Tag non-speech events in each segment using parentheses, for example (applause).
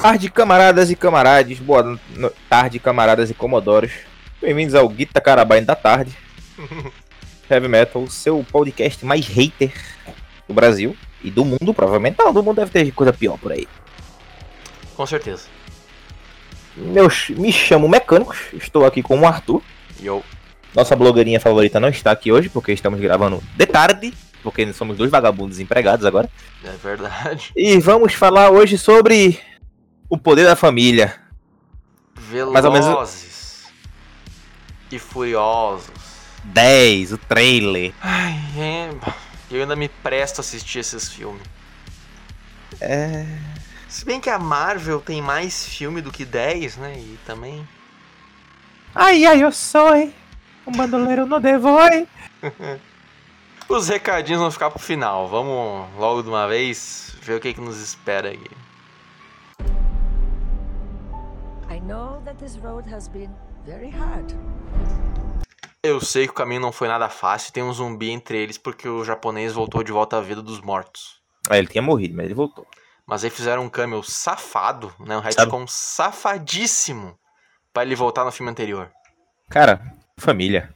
tarde, camaradas e camarades. Boa tarde, camaradas e comodoros. Bem-vindos ao Guita Carabain da tarde. (laughs) Heavy Metal, seu podcast mais hater do Brasil e do mundo, provavelmente. Não, do mundo deve ter coisa pior por aí. Com certeza. Meus, me chamo Mecânicos, estou aqui com o Arthur. E eu. Nossa blogueirinha favorita não está aqui hoje, porque estamos gravando de tarde, porque somos dois vagabundos empregados agora. É verdade. E vamos falar hoje sobre o poder da família. Mais ou menos- Velozes. E furiosos. 10, o trailer. Ai, é. Eu ainda me presto a assistir esses filmes. É. Se bem que a Marvel tem mais filme do que 10, né? E também. Ai, ai, eu sou um bandoleiro no The Void. (laughs) Os recadinhos vão ficar pro final. Vamos logo de uma vez ver o que, que nos espera aqui. Eu sei que o caminho não foi nada fácil, tem um zumbi entre eles porque o japonês voltou de volta à vida dos mortos. Ah, ele tinha morrido, mas ele voltou. Mas aí fizeram um cameo safado, né? Um retcon safadíssimo pra ele voltar no filme anterior. Cara, família.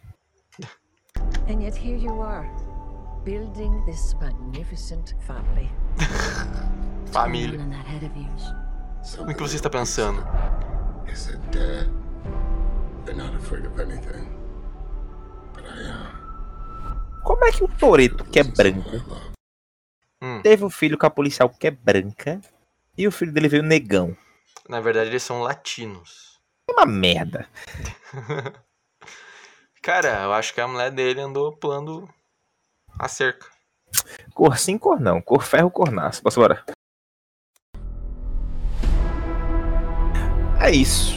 And yet here you are, building this magnificent family. (laughs) Família. O que você está pensando? Said, Dad, they're not afraid of anything. But I am. Como é que o Toreto, que é branco, Hum, teve um filho com a policial que é branca e o filho dele veio negão? na verdade, eles são latinos. É uma merda. (laughs) Cara, eu acho que a mulher dele andou pulando a cerca. Cor sim, cor não. Cor ferro, cor nasce. Posso bora? É isso.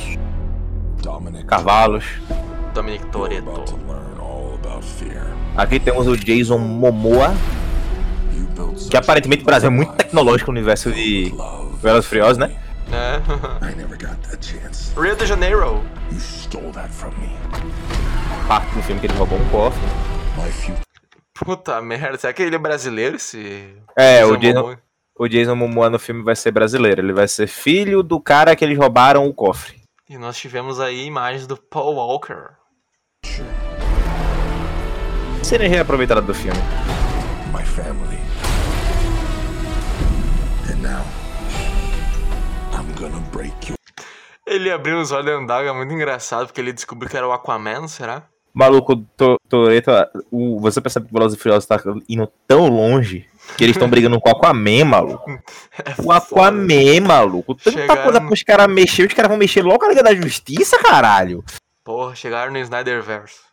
Dominic, Cavalos. Dominic Toretto. Aqui temos o Jason Momoa, que aparentemente o Brasil é muito tecnológico no universo de e Furiosos, né? É. I never got that chance. Rio de Janeiro. You stole that from me. Parte do filme que ele roubou um cofre. Puta merda, será que ele é brasileiro esse. É, o Jason, Momoa? O Jason Momoa no filme vai ser brasileiro. Ele vai ser filho do cara que eles roubaram o cofre. E nós tivemos aí imagens do Paul Walker. Seria reaproveitada do filme. my family. And now, I'm gonna break you. Ele abriu os olhos e andava, é muito engraçado, porque ele descobriu que era o Aquaman, será? Maluco, to, Toreto, o, você percebe que o Velozes e Furiosos tá indo tão longe que eles estão brigando com o Aquaman, maluco. (laughs) É O Aquaman, maluco. Tanta Chegaram coisa pros caras mexer, os caras vão mexer logo a Liga da Justiça, caralho. Porra, chegaram no Snyderverse.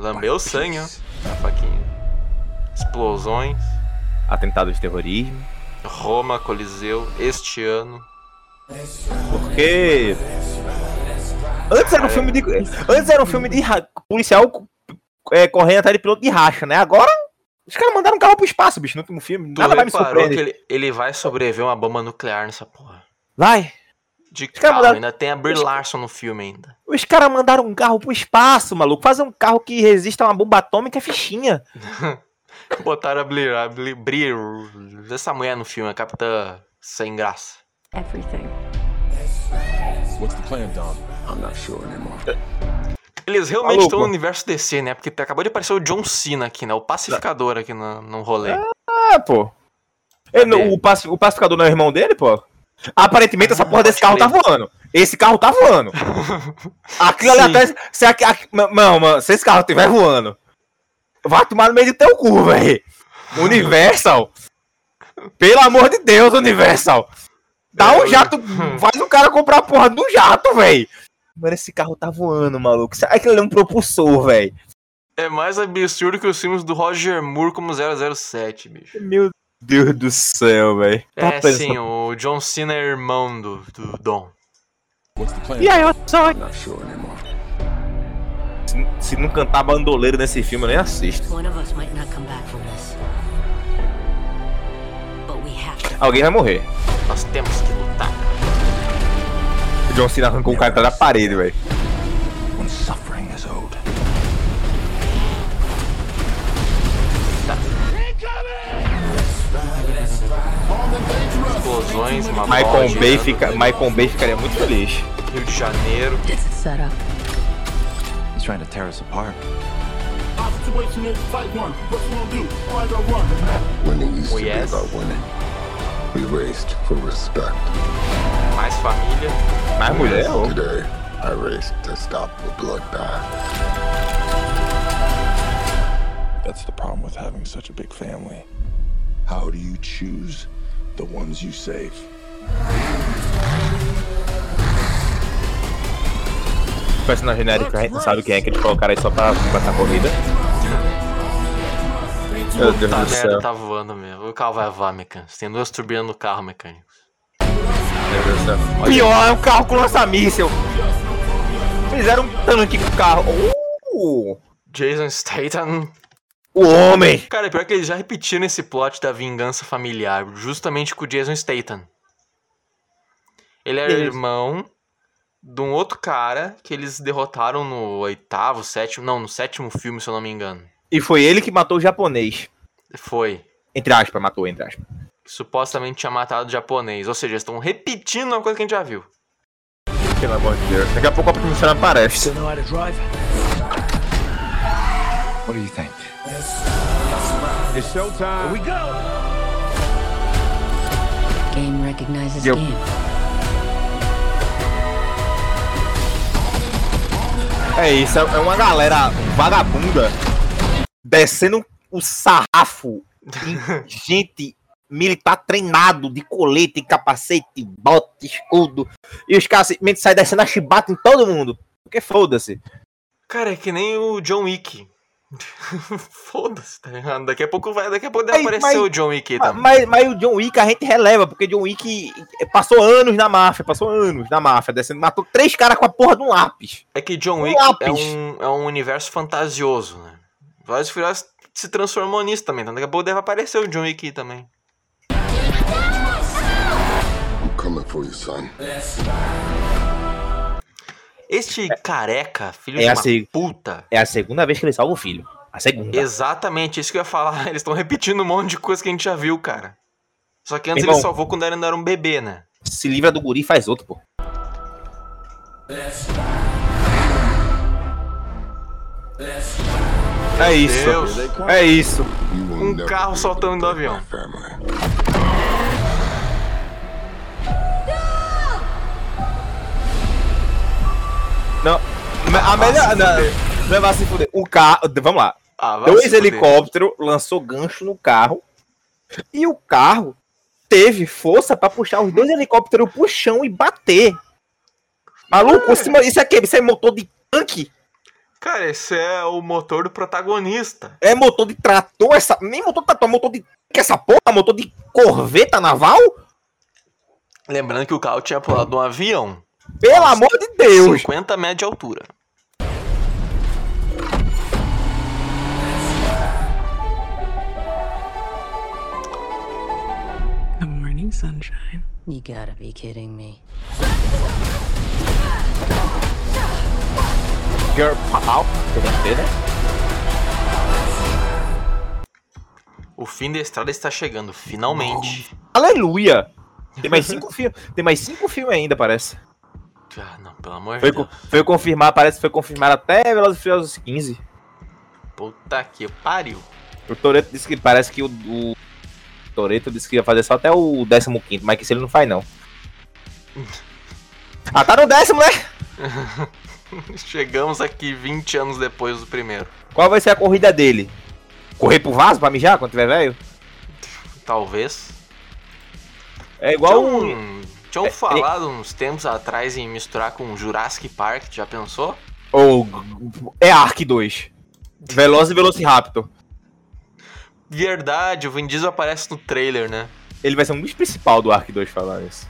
Lambeu sangue, ó. Na faquinha. Explosões. Atentados de terrorismo. Roma, Coliseu, este ano. Porque. Antes era um filme de. Antes era um filme de ra- policial é, correndo atrás de piloto de racha, né? Agora. Os caras mandaram um carro pro espaço, bicho, no último filme. Tu Nada vai me que surpreender. ele, ele vai sobreviver uma bomba nuclear nessa porra. Vai. De carro, mandaram- ainda tem a Brie Larson no filme ainda. Os caras mandaram um carro pro espaço, maluco. Fazer um carro que resista a uma bomba atômica é fichinha. (laughs) Botaram a Brie, a Brie, Brie essa mulher no filme, a capitã sem graça. Everything. What's the plan, Dom? I'm not sure anymore. Eles realmente Maluco. estão no universo DC, né? Porque acabou de aparecer o John Cena aqui, né? O pacificador aqui no, no rolê. Ah, pô. Ele o, paci- o pacificador não é irmão dele, pô? Aparentemente essa porra desse carro tá voando. Esse carro tá voando. (laughs) Aquilo ali atrás. Se, aqui, aqui, não, mano, se esse carro estiver voando, vai tomar no meio do teu cu, velho. Universal. Pelo amor de Deus, Universal. Dá um jato. Faz o cara comprar a porra do jato, velho. Mano, esse carro tá voando, maluco. Aquilo ali é um propulsor, velho. É mais absurdo que os filmes do Roger Moore como 007, bicho. Meu Deus do céu, velho. É, sim, o John Cena é irmão do, do Dom. What's the plan? E aí, eu só. I'm not sure anymore. Se, se não cantar bandoleiro nesse filme, eu nem assisto. One of us might not come back from this. Alguém vai morrer. Nós temos que lutar. O John Cena arrancou o cara atrás da parede, velho. Is explosões, uma Michael Bay, fica, Michael Bay ficaria muito feliz. Rio de Janeiro. He's trying to tear us apart. Winning used to be about winning. We raced for respect. Mais família. Mas mulher. Today, I raced to stop the bloodbath. That's the problem with having such a big family. How do you choose the ones you save? O personagem genérico, a gente não sabe quem é que eles colocaram aí só pra completar a corrida. Meu Deus Tá do merda, céu. tá voando mesmo. O carro vai voar, mecânico. Tem duas turbinas no carro, mecânico. Meu Deus do céu. Pior, é um carro com lança-míssel. Fizeram um tanque com o carro. Uh, Jason Statham. o homem. Cara, pior que eles já repetiram esse plot da vingança familiar, justamente com o Jason Statham. Ele era Isso. irmão de um outro cara que eles derrotaram no oitavo, sétimo, não, no sétimo filme, se eu não me engano. E foi ele que matou o japonês. Foi. Entre aspas, matou, entre aspas. Que supostamente tinha matado o japonês. Ou seja, estão repetindo uma coisa que a gente já viu. Pelo amor de Deus. Daqui a pouco a professora aparece. What do you think? Game recognizes Yep. game. É isso, é uma galera vagabunda descendo o sarrafo (laughs) gente militar treinado de colete, capacete, bote, escudo. E os caras simplesmente saem descendo a chibata em todo mundo. Porque foda-se. Cara, é que nem o John Wick. (laughs) Foda-se, tá ligado? Daqui a pouco vai, daqui a pouco deve Mas- aparecer mas- o John Wick aí Ma- também. Mas, mas o John Wick a gente releva, porque John Wick passou anos na máfia, passou anos na máfia, descendo, matou três caras com a porra de um lápis. É que John Um Wick é um, é um universo fantasioso, né? Velozes e Furiosos se transformou nisso também, então daqui a pouco deve aparecer o John Wick também. Este careca, filho é de uma puta. É a segunda vez que ele salva o filho. A segunda. Exatamente, isso que eu ia falar. (laughs) Eles estão repetindo um monte de coisa que a gente já viu, cara. Só que antes Irmão. ele salvou quando ele ainda era um bebê, né? Se livra do guri e faz outro, pô. É isso. Deus. É isso. You will Um carro able do avião. Não. A melhor. Não, não vai se fuder. O carro. Vamos lá. Ah, Dois helicópteros lançou gancho no carro. E o carro teve força pra puxar os dois helicópteros pro chão e bater. Maluco, isso, isso aqui isso é motor de tanque? Cara, esse é o motor do protagonista. É motor de trator? Essa, nem motor de trator, é motor de. Que essa porra? Motor de corveta naval? Lembrando que o carro tinha pulado de um avião. Pelo amor de Deus! 50 metros de altura. Good morning, sunshine. You gotta be kidding me. Girl power. que ter, né? O fim da estrada está chegando, finalmente. Aleluia! Tem mais cinco filmes. Tem mais cinco filmes ainda, parece. Ah, não, pelo amor de Deus. foi confirmar, parece que foi confirmado até Velozes e Furiosos 15. Puta que pariu. O Toreto disse que parece que o, o Toreto disse que ia fazer só até o 15, mas que se ele não faz, não. (laughs) Ah, tá no décimo, né? (laughs) (laughs) Chegamos aqui 20 anos depois do primeiro. Qual vai ser a corrida dele? Correr pro vaso pra mijar quando tiver velho? Talvez. É igual Tinham, um. tinham é- falado uns tempos atrás em misturar com Jurassic Park, já pensou? Ou. É Ark 2. Veloz e Velociraptor. Verdade, o Vin Diesel aparece no trailer, né? Ele vai ser um dos principais do Ark 2 falar isso.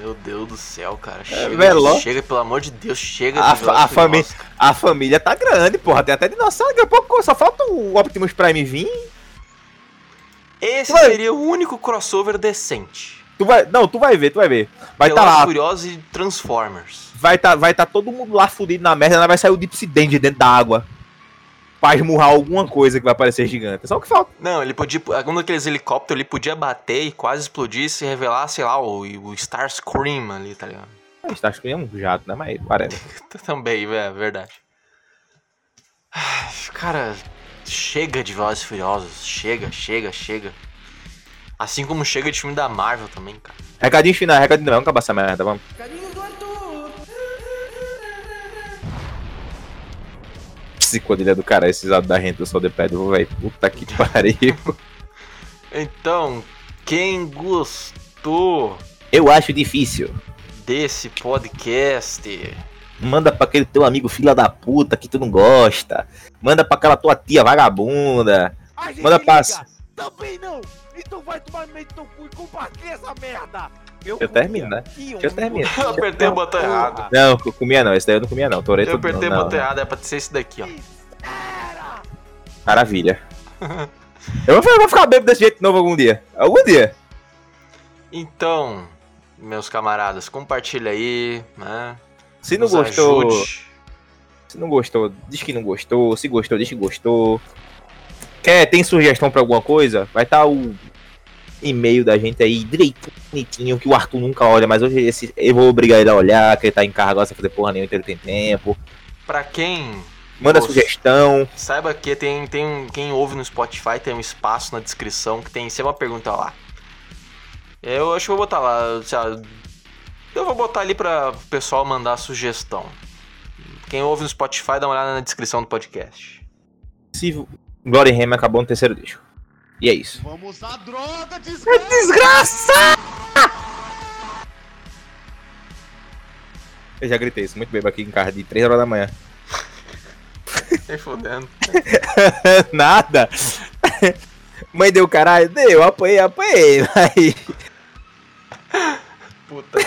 Meu Deus do céu, cara. Chega, Veloz- chega pelo amor de Deus, chega A, de a, cara. a família tá grande, porra. Tem até dinossauro. Daqui a pouco só falta o Optimus Prime vir. Esse Vai. seria o único crossover decente. Tu vai, não, tu vai ver, tu vai ver. Vai tá Velozes lá, Furiosos e Transformers. vai tá, vai tá todo mundo lá fudido na merda, vai sair o Deep dentro da água. Pra esmurrar alguma coisa que vai parecer gigante. É só o que falta. Não, ele podia. Um daqueles helicópteros, ele podia bater e quase explodir se revelar, sei lá, o, o Starscream ali, tá ligado? Acho que é um jato, né? Mas parece. (laughs) Também, é verdade. Cara, chega de Velozes Furiosos. Chega, chega, chega. Assim como chega de filme da Marvel também, cara. Recadinho final, recadinho. Vamos acabar essa merda, vamos. Psicodilha do cara, esses dados da renta, eu sou de pedro, velho. Puta que (laughs) pariu. Então, quem gostou Eu acho difícil. desse podcast, Manda pra aquele teu amigo filha da puta que tu não gosta. Manda pra aquela tua tia vagabunda. Manda passa. Também não! Então vai tomar no meio do teu cu e compartilha essa merda! Eu, Eu termino, né? Deixa eu termino. (laughs) eu apertei o botão errado. Não, eu comia não, esse daí eu não comia não. Toreto Eu apertei o botão errado, é pra ser esse daqui, ó. Maravilha. (laughs) eu vou, eu vou ficar bêbado desse jeito de novo algum dia. Algum dia. Então, meus camaradas, compartilha aí, né? Se não Nos gostou, ajude. se não gostou, diz que não gostou. Se gostou, diz que gostou. Quer, tem sugestão pra alguma coisa? Vai estar o e-mail da gente aí direitinho, bonitinho, que o Arthur nunca olha, mas hoje esse, eu vou obrigar ele a olhar, que ele tá em agora sem fazer porra nenhuma, então ele tem tempo. Pra quem Manda sugestão. Saiba que tem, tem quem ouve no Spotify tem um espaço na descrição que tem sempre uma pergunta lá. Eu acho que eu vou botar lá, sei lá, eu vou botar ali pra o pessoal mandar sugestão. Quem ouve no Spotify dá uma olhada na descrição do podcast. Se Glory Ham acabou no terceiro disco. E é isso. Vamos usar droga, desgraça! Desgraça! Eu já gritei isso muito bem aqui em casa de 3 horas da manhã. Nem fodendo. (laughs) Nada. Mãe deu caralho? Deu, apanhei, apanhei. Mas... Puta